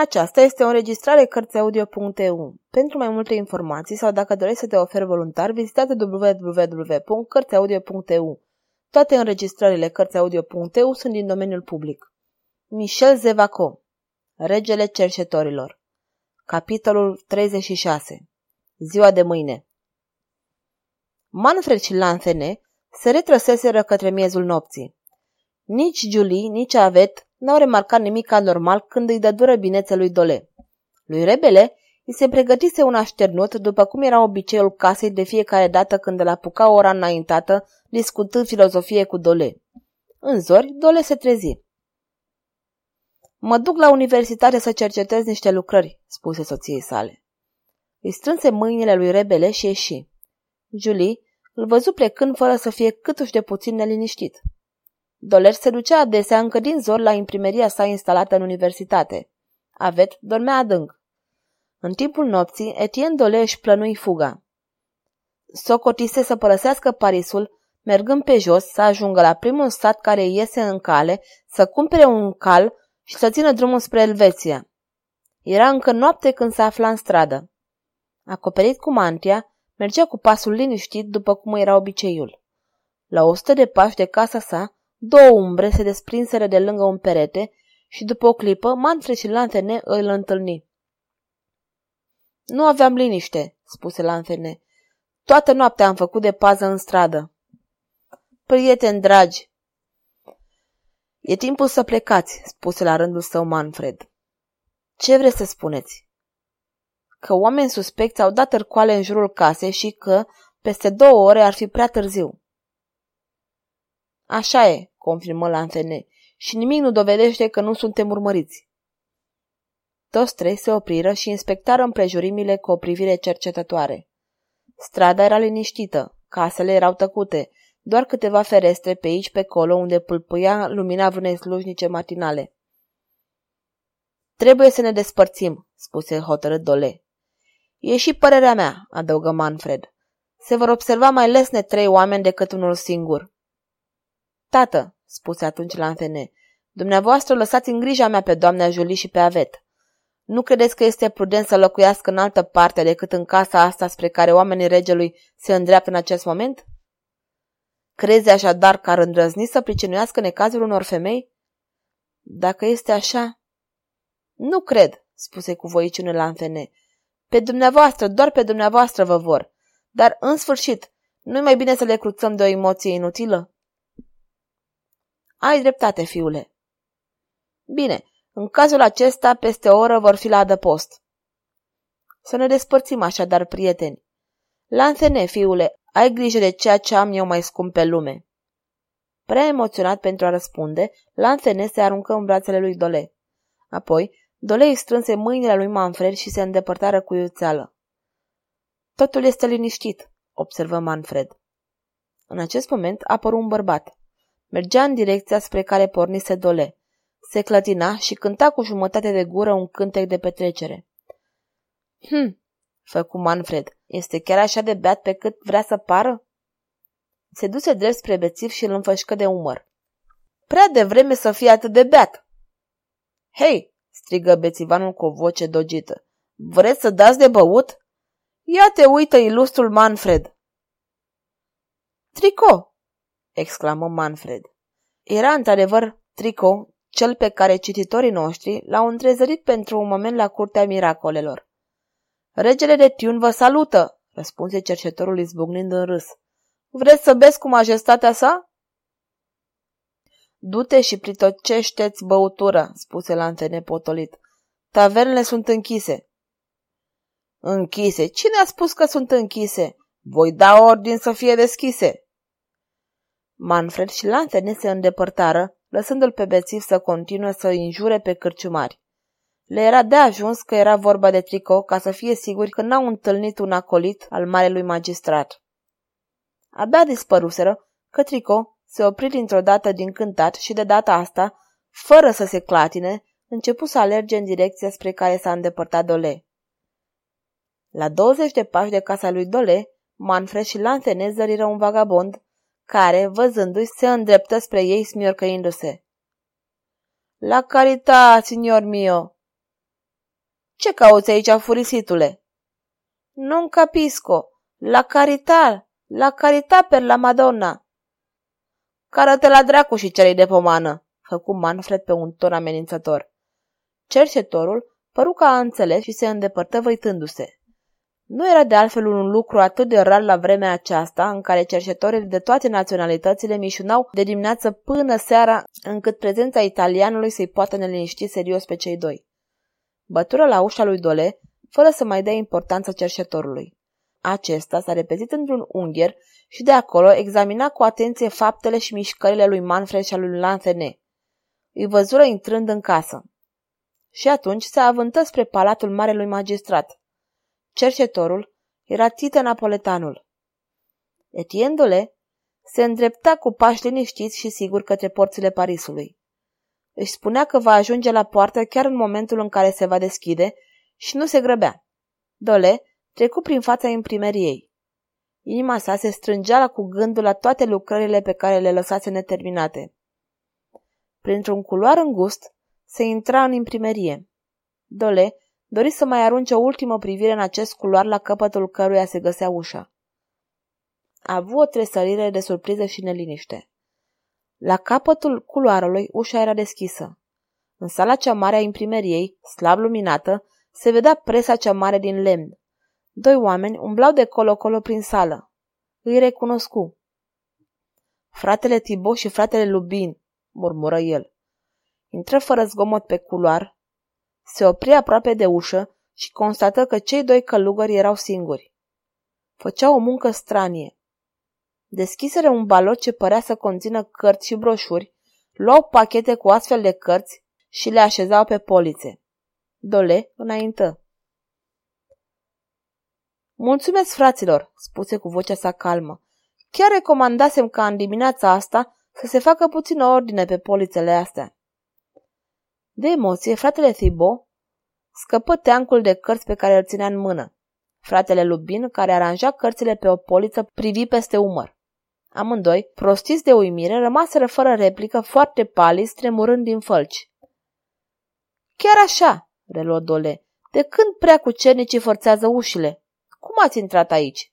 Aceasta este o înregistrare Cărțiaudio.eu. Pentru mai multe informații sau dacă dorești să te oferi voluntar, vizitează www.cărțiaudio.eu. Toate înregistrările Cărțiaudio.eu sunt din domeniul public. Michel Zevaco Regele cercetorilor Capitolul 36 Ziua de mâine Manfred și Lanthene se retrăseseră către miezul nopții. Nici Julie, nici Avet n-au remarcat nimic anormal când îi dădură binețe lui Dole. Lui Rebele îi se pregătise un așternut, după cum era obiceiul casei de fiecare dată când îl apuca ora înaintată, discutând filozofie cu Dole. În zori, Dole se trezi. Mă duc la universitate să cercetez niște lucrări, spuse soției sale. Îi strânse mâinile lui Rebele și ieși. Julie îl văzu plecând fără să fie câtuși de puțin neliniștit. Doler se ducea adesea încă din zor la imprimeria sa instalată în universitate. Avet dormea adânc. În timpul nopții, Etienne Dole își plănui fuga. Socotise să părăsească Parisul, mergând pe jos să ajungă la primul stat care iese în cale, să cumpere un cal și să țină drumul spre Elveția. Era încă noapte când se afla în stradă. Acoperit cu mantia, mergea cu pasul liniștit după cum era obiceiul. La o sută de pași de casa sa, Două umbre se desprinseră de lângă un perete și după o clipă Manfred și Lantene îl întâlni. Nu aveam liniște, spuse Lantene. Toată noaptea am făcut de pază în stradă. Prieteni dragi, e timpul să plecați, spuse la rândul său Manfred. Ce vreți să spuneți? Că oameni suspecți au dat târcoale în jurul casei și că, peste două ore, ar fi prea târziu. Așa e, confirmă Lanfene, și nimic nu dovedește că nu suntem urmăriți. Toți trei se opriră și inspectară împrejurimile cu o privire cercetătoare. Strada era liniștită, casele erau tăcute, doar câteva ferestre pe aici pe acolo unde pâlpâia lumina vreunei slujnice matinale. Trebuie să ne despărțim, spuse hotărât Dole. E și părerea mea, adăugă Manfred. Se vor observa mai lesne trei oameni decât unul singur. Tată, spuse atunci la Antene, dumneavoastră lăsați în grija mea pe doamna Julie și pe Avet. Nu credeți că este prudent să locuiască în altă parte decât în casa asta spre care oamenii regelui se îndreaptă în acest moment? Crezi așadar că ar îndrăzni să pricinuiască necazul unor femei? Dacă este așa... Nu cred, spuse cu voiciune la Antene. Pe dumneavoastră, doar pe dumneavoastră vă vor. Dar, în sfârșit, nu-i mai bine să le cruțăm de o emoție inutilă? Ai dreptate, fiule. Bine, în cazul acesta, peste o oră vor fi la adăpost. Să ne despărțim așadar, prieteni. Lanțene, fiule, ai grijă de ceea ce am eu mai scump pe lume. Prea emoționat pentru a răspunde, Lanțene se aruncă în brațele lui Dole. Apoi, Dole îi strânse mâinile lui Manfred și se îndepărtară cu iuțeală. Totul este liniștit, observă Manfred. În acest moment apăru un bărbat. Mergea în direcția spre care pornise Dole. Se clătina și cânta cu jumătate de gură un cântec de petrecere. Hm, făcu Manfred, este chiar așa de beat pe cât vrea să pară? Se duse drept spre bețiv și îl înfășcă de umăr. Prea de vreme să fie atât de beat! Hei, strigă bețivanul cu o voce dogită. Vreți să dați de băut? Ia te uită ilustrul Manfred! Trico, exclamă Manfred. Era într-adevăr Trico, cel pe care cititorii noștri l-au întrezărit pentru un moment la curtea miracolelor. Regele de Tiun vă salută, răspunse cercetorul izbucnind în râs. Vreți să bezi cu majestatea sa? Du-te și pritocește-ți băutură, spuse Lantene potolit. Tavernele sunt închise. Închise? Cine a spus că sunt închise? Voi da ordin să fie deschise. Manfred și Lantene se îndepărtară, lăsându-l pe bețiv să continue să înjure pe cârciumari. Le era de ajuns că era vorba de Trico ca să fie siguri că n-au întâlnit un acolit al marelui magistrat. Abia dispăruseră că Trico se opri dintr-o dată din cântat și de data asta, fără să se clatine, începu să alerge în direcția spre care s-a îndepărtat Dole. La 20 de pași de casa lui Dole, Manfred și Lantene zăriră un vagabond care, văzându-i, se îndreptă spre ei smiorcăindu-se. La caritate, signor mio! Ce cauți aici, furisitule? Non capisco. La caritar, la caritar per la Madonna. Cară-te la dracu și cerei de pomană, făcu Manfred pe un ton amenințător. Cercetorul păru că a înțeles și se îndepărtă văitându-se. Nu era de altfel un lucru atât de rar la vremea aceasta, în care cercetorii de toate naționalitățile mișunau de dimineață până seara, încât prezența italianului să-i poată neliniști serios pe cei doi. Bătură la ușa lui Dole, fără să mai dea importanță cercetorului. Acesta s-a repezit într-un ungher și de acolo examina cu atenție faptele și mișcările lui Manfred și al lui Lanthene. Îi văzură intrând în casă. Și atunci se avântă spre palatul marelui magistrat. Cercetorul era Tită Napoletanul. Etienne Dole se îndrepta cu pași liniștiți și sigur către porțile Parisului. Își spunea că va ajunge la poartă chiar în momentul în care se va deschide și nu se grăbea. Dole trecu prin fața imprimeriei. Inima sa se strângea cu gândul la toate lucrările pe care le lăsase neterminate. Printr-un culoar îngust se intra în imprimerie. Dole dori să mai arunce o ultimă privire în acest culoar la capătul căruia se găsea ușa. A avut o tresărire de surpriză și neliniște. La capătul culoarului ușa era deschisă. În sala cea mare a imprimeriei, slab luminată, se vedea presa cea mare din lemn. Doi oameni umblau de colo-colo prin sală. Îi recunoscu. Fratele Tibo și fratele Lubin, murmură el. Intră fără zgomot pe culoar, se opri aproape de ușă și constată că cei doi călugări erau singuri. Făceau o muncă stranie. Deschiseră un balot ce părea să conțină cărți și broșuri, luau pachete cu astfel de cărți și le așezau pe polițe. Dole înaintă. Mulțumesc, fraților, spuse cu vocea sa calmă. Chiar recomandasem ca în dimineața asta să se facă puțină ordine pe polițele astea. De emoție, fratele Thibaut scăpă teancul de cărți pe care îl ținea în mână. Fratele Lubin, care aranja cărțile pe o poliță, privi peste umăr. Amândoi, prostiți de uimire, rămaseră fără replică, foarte paliți, tremurând din fălci. Chiar așa, reluă Dole, de când prea cu cernicii forțează ușile? Cum ați intrat aici?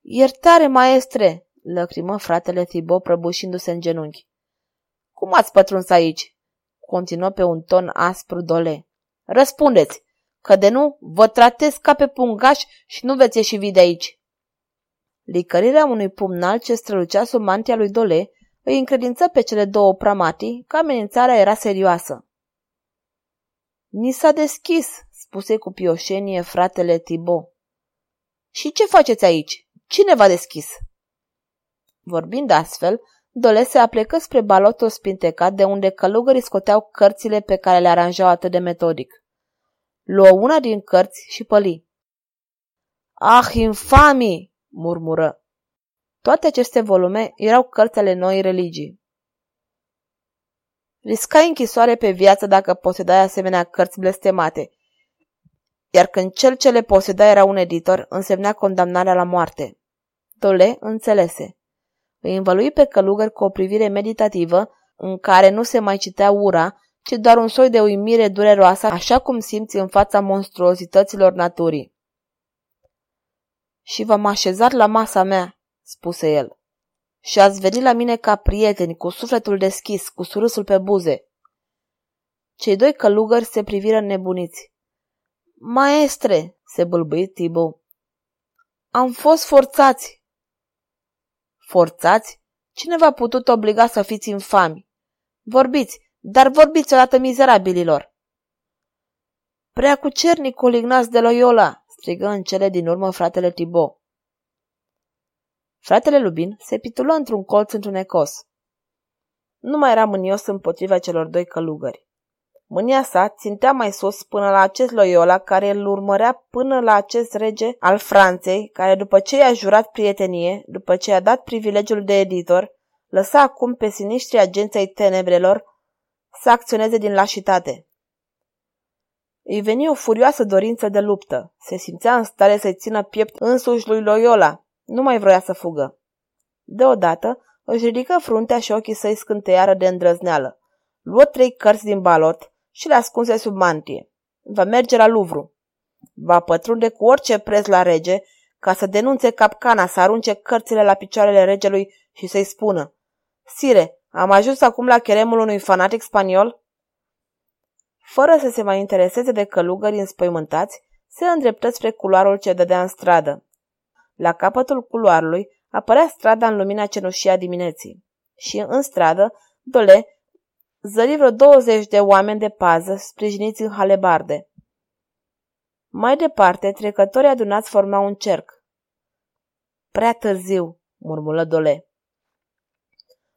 Iertare, maestre, lăcrimă fratele Thibaut prăbușindu-se în genunchi. Cum ați pătruns aici? Continuă pe un ton aspru Dole. Răspundeți, că de nu vă tratez ca pe pungaș și nu veți ieși vii de aici. Licărirea unui pumnal ce strălucea sub mantia lui Dole îi încredință pe cele două pramati că amenințarea era serioasă. Ni s-a deschis, spuse cu pioșenie fratele Tibo. Și ce faceți aici? Cine v-a deschis? Vorbind astfel, Dole se aplecă spre balotul spintecat de unde călugării scoteau cărțile pe care le aranjau atât de metodic. Luă una din cărți și păli. Ah, infamii! murmură. Toate aceste volume erau cărți ale noi religii. Riscai închisoare pe viață dacă posedai asemenea cărți blestemate, iar când cel ce le poseda era un editor, însemnea condamnarea la moarte. Dole înțelese. Îi învălui pe călugăr cu o privire meditativă, în care nu se mai citea ura, ci doar un soi de uimire dureroasă, așa cum simți în fața monstruozităților naturii. Și v-am așezat la masa mea, spuse el. Și ați venit la mine ca prieteni, cu sufletul deschis, cu surâsul pe buze. Cei doi călugări se priviră nebuniți. Maestre, se bâlbâi Tibo. Am fost forțați. Forțați? Cine v-a putut obliga să fiți infami? Vorbiți, dar vorbiți odată mizerabililor. Prea cu cernicul Ignaz de Loyola, strigă în cele din urmă fratele Tibo. Fratele Lubin se pitulă într-un colț întunecos. Nu mai era mânios împotriva celor doi călugări. Mânia sa țintea mai sus până la acest Loyola care îl urmărea până la acest rege al Franței, care după ce i-a jurat prietenie, după ce i-a dat privilegiul de editor, lăsa acum pe siniștri agenței tenebrelor să acționeze din lașitate. Îi veni o furioasă dorință de luptă. Se simțea în stare să-i țină piept însuși lui Loyola. Nu mai vroia să fugă. Deodată își ridică fruntea și ochii săi scânteiară de îndrăzneală. Luă trei cărți din balot și le ascunse sub mantie. va merge la Louvre. Va pătrunde cu orice preț la rege ca să denunțe capcana, să arunce cărțile la picioarele regelui și să-i spună Sire, am ajuns acum la cheremul unui fanatic spaniol? Fără să se mai intereseze de călugări înspăimântați, se îndreptă spre culoarul ce dădea în stradă. La capătul culoarului apărea strada în lumina cenușii a dimineții. Și în stradă, Dole zări vreo 20 de oameni de pază sprijiniți în halebarde. Mai departe, trecătorii adunați formau un cerc. Prea târziu, murmură Dole.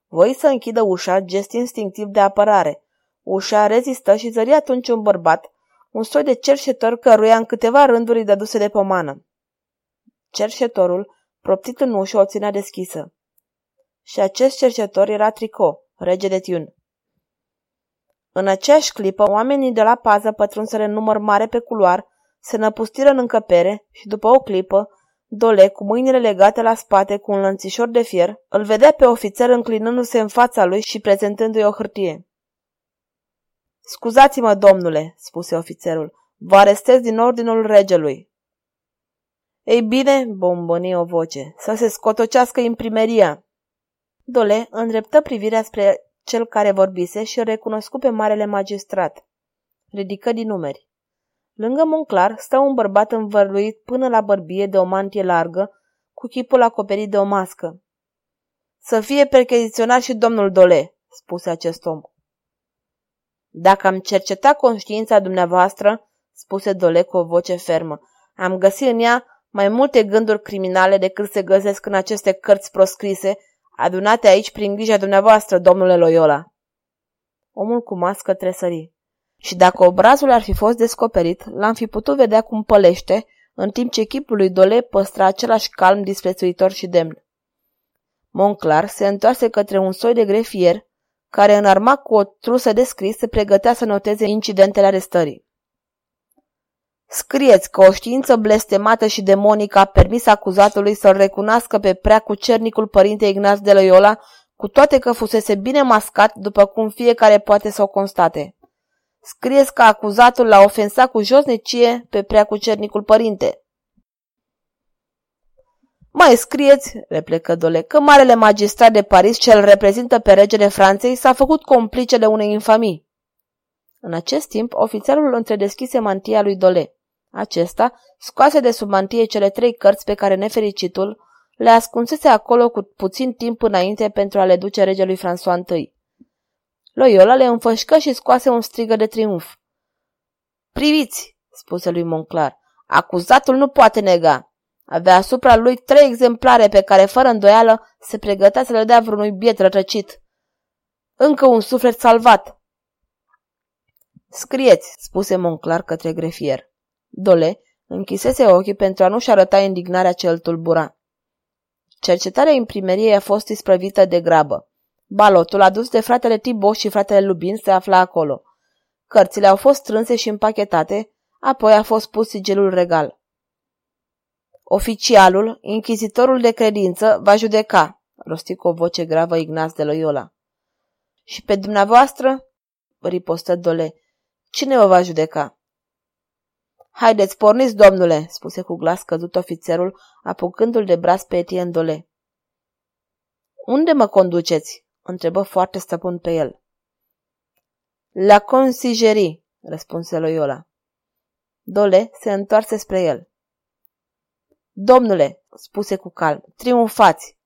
Voi să închidă ușa, gest instinctiv de apărare. Ușa rezistă și zări atunci un bărbat, un soi de cerșetor căruia în câteva rânduri îi dăduse de pomană. Cerșetorul, proptit în ușă, o ținea deschisă. Și acest cercetor era Trico, rege de Tiun. În aceeași clipă, oamenii de la pază pătrunseră în număr mare pe culoar, se năpustiră în încăpere și, după o clipă, Dole, cu mâinile legate la spate cu un lănțișor de fier, îl vedea pe ofițer înclinându-se în fața lui și prezentându-i o hârtie. Scuzați-mă, domnule, spuse ofițerul, vă arestez din ordinul regelui. Ei bine, bomboni o voce, să se scotocească imprimeria. Dole îndreptă privirea spre cel care vorbise și îl recunoscu pe marele magistrat. Ridică din numeri. Lângă Monclar stă un bărbat învărluit până la bărbie de o mantie largă, cu chipul acoperit de o mască. Să fie percheziționat și domnul Dole, spuse acest om. Dacă am cercetat conștiința dumneavoastră, spuse Dole cu o voce fermă, am găsit în ea mai multe gânduri criminale decât se găsesc în aceste cărți proscrise, adunate aici prin grija dumneavoastră, domnule Loyola. Omul cu mască tresări. Și dacă obrazul ar fi fost descoperit, l-am fi putut vedea cum pălește, în timp ce chipul lui Dole păstra același calm disprețuitor și demn. Monclar se întoarse către un soi de grefier, care înarmat cu o trusă de scris se pregătea să noteze incidentele arestării. Scrieți că o știință blestemată și demonică a permis acuzatului să-l recunoască pe prea cucernicul părinte Ignaz de Loyola, cu toate că fusese bine mascat, după cum fiecare poate să o constate. Scrieți că acuzatul l-a ofensat cu josnecie pe prea cucernicul părinte. Mai scrieți, replecă Dole, că marele magistrat de Paris, cel reprezintă pe regele Franței, s-a făcut complicele unei infamii. În acest timp, ofițerul întredeschise mantia lui Dole. Acesta scoase de sub mantie cele trei cărți pe care nefericitul le ascunsese acolo cu puțin timp înainte pentru a le duce regelui François I. Loyola le înfășcă și scoase un strigă de triumf. Priviți, spuse lui Monclar, acuzatul nu poate nega. Avea asupra lui trei exemplare pe care, fără îndoială, se pregătea să le dea vreunui biet rătăcit. Încă un suflet salvat. Scrieți, spuse Monclar către grefier. Dole închisese ochii pentru a nu-și arăta indignarea ce îl tulbura. Cercetarea imprimeriei a fost isprăvită de grabă. Balotul adus de fratele Tiboș și fratele Lubin se afla acolo. Cărțile au fost strânse și împachetate, apoi a fost pus sigilul regal. Oficialul, inchizitorul de credință, va judeca, rosti cu o voce gravă Ignaz de Loyola. Și pe dumneavoastră, ripostă Dole, cine vă va judeca? Haideți, porniți, domnule, spuse cu glas căzut ofițerul, apucându-l de braț pe Etienne Dole. Unde mă conduceți? întrebă foarte stăpân pe el. La consigerii, răspunse Loyola. Dole se întoarse spre el. Domnule, spuse cu calm, triumfați!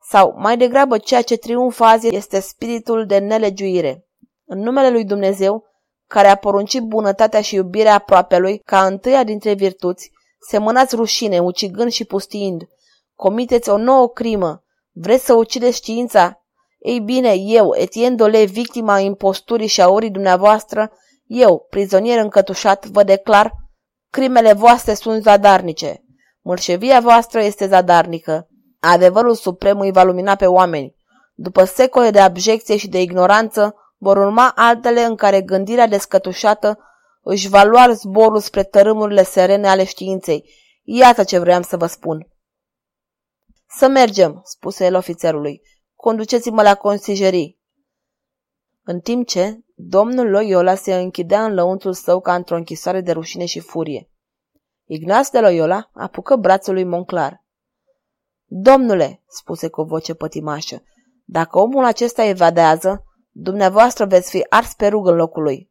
Sau, mai degrabă, ceea ce triumfă azi este spiritul de nelegiuire. În numele lui Dumnezeu, care a poruncit bunătatea și iubirea aproapelui ca întâia dintre virtuți, semănați rușine, ucigând și pustiind. Comiteți o nouă crimă. Vreți să ucideți știința? Ei bine, eu, Etienne Dole, victima imposturii și a orii dumneavoastră, eu, prizonier încătușat, vă declar, crimele voastre sunt zadarnice. Mărșevia voastră este zadarnică. Adevărul suprem îi va lumina pe oameni. După secole de abjecție și de ignoranță, vor urma altele în care gândirea descătușată își va lua zborul spre tărâmurile serene ale științei. Iată ce vreau să vă spun. Să mergem, spuse el ofițerului. Conduceți-mă la consigerii. în timp ce domnul Loyola se închidea în lăuntrul său ca într-o închisoare de rușine și furie. Ignaț de Loyola apucă brațul lui Monclar. Domnule, spuse cu o voce pătimașă, dacă omul acesta evadează, dumneavoastră veți fi ars pe rug în locul lui.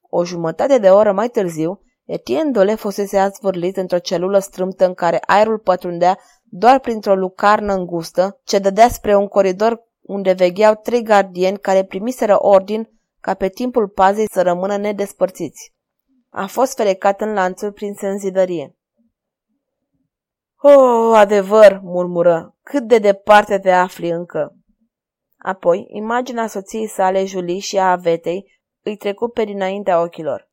O jumătate de oră mai târziu, Etienne Dole fusese azvârlit într-o celulă strâmtă în care aerul pătrundea doar printr-o lucarnă îngustă, ce dădea spre un coridor unde vegheau trei gardieni care primiseră ordin ca pe timpul pazei să rămână nedespărțiți. A fost felecat în lanțuri prin senzidărie. Oh, adevăr, murmură, cât de departe te afli încă. Apoi, imaginea soției sale, Julie și a avetei, îi trecu pe dinaintea ochilor.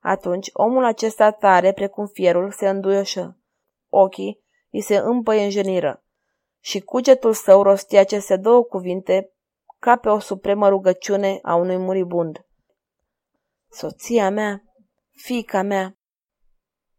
Atunci, omul acesta tare, precum fierul, se înduioșă. Ochii îi se împăienjeniră și cugetul său rostia aceste două cuvinte ca pe o supremă rugăciune a unui muribund. Soția mea, fica mea,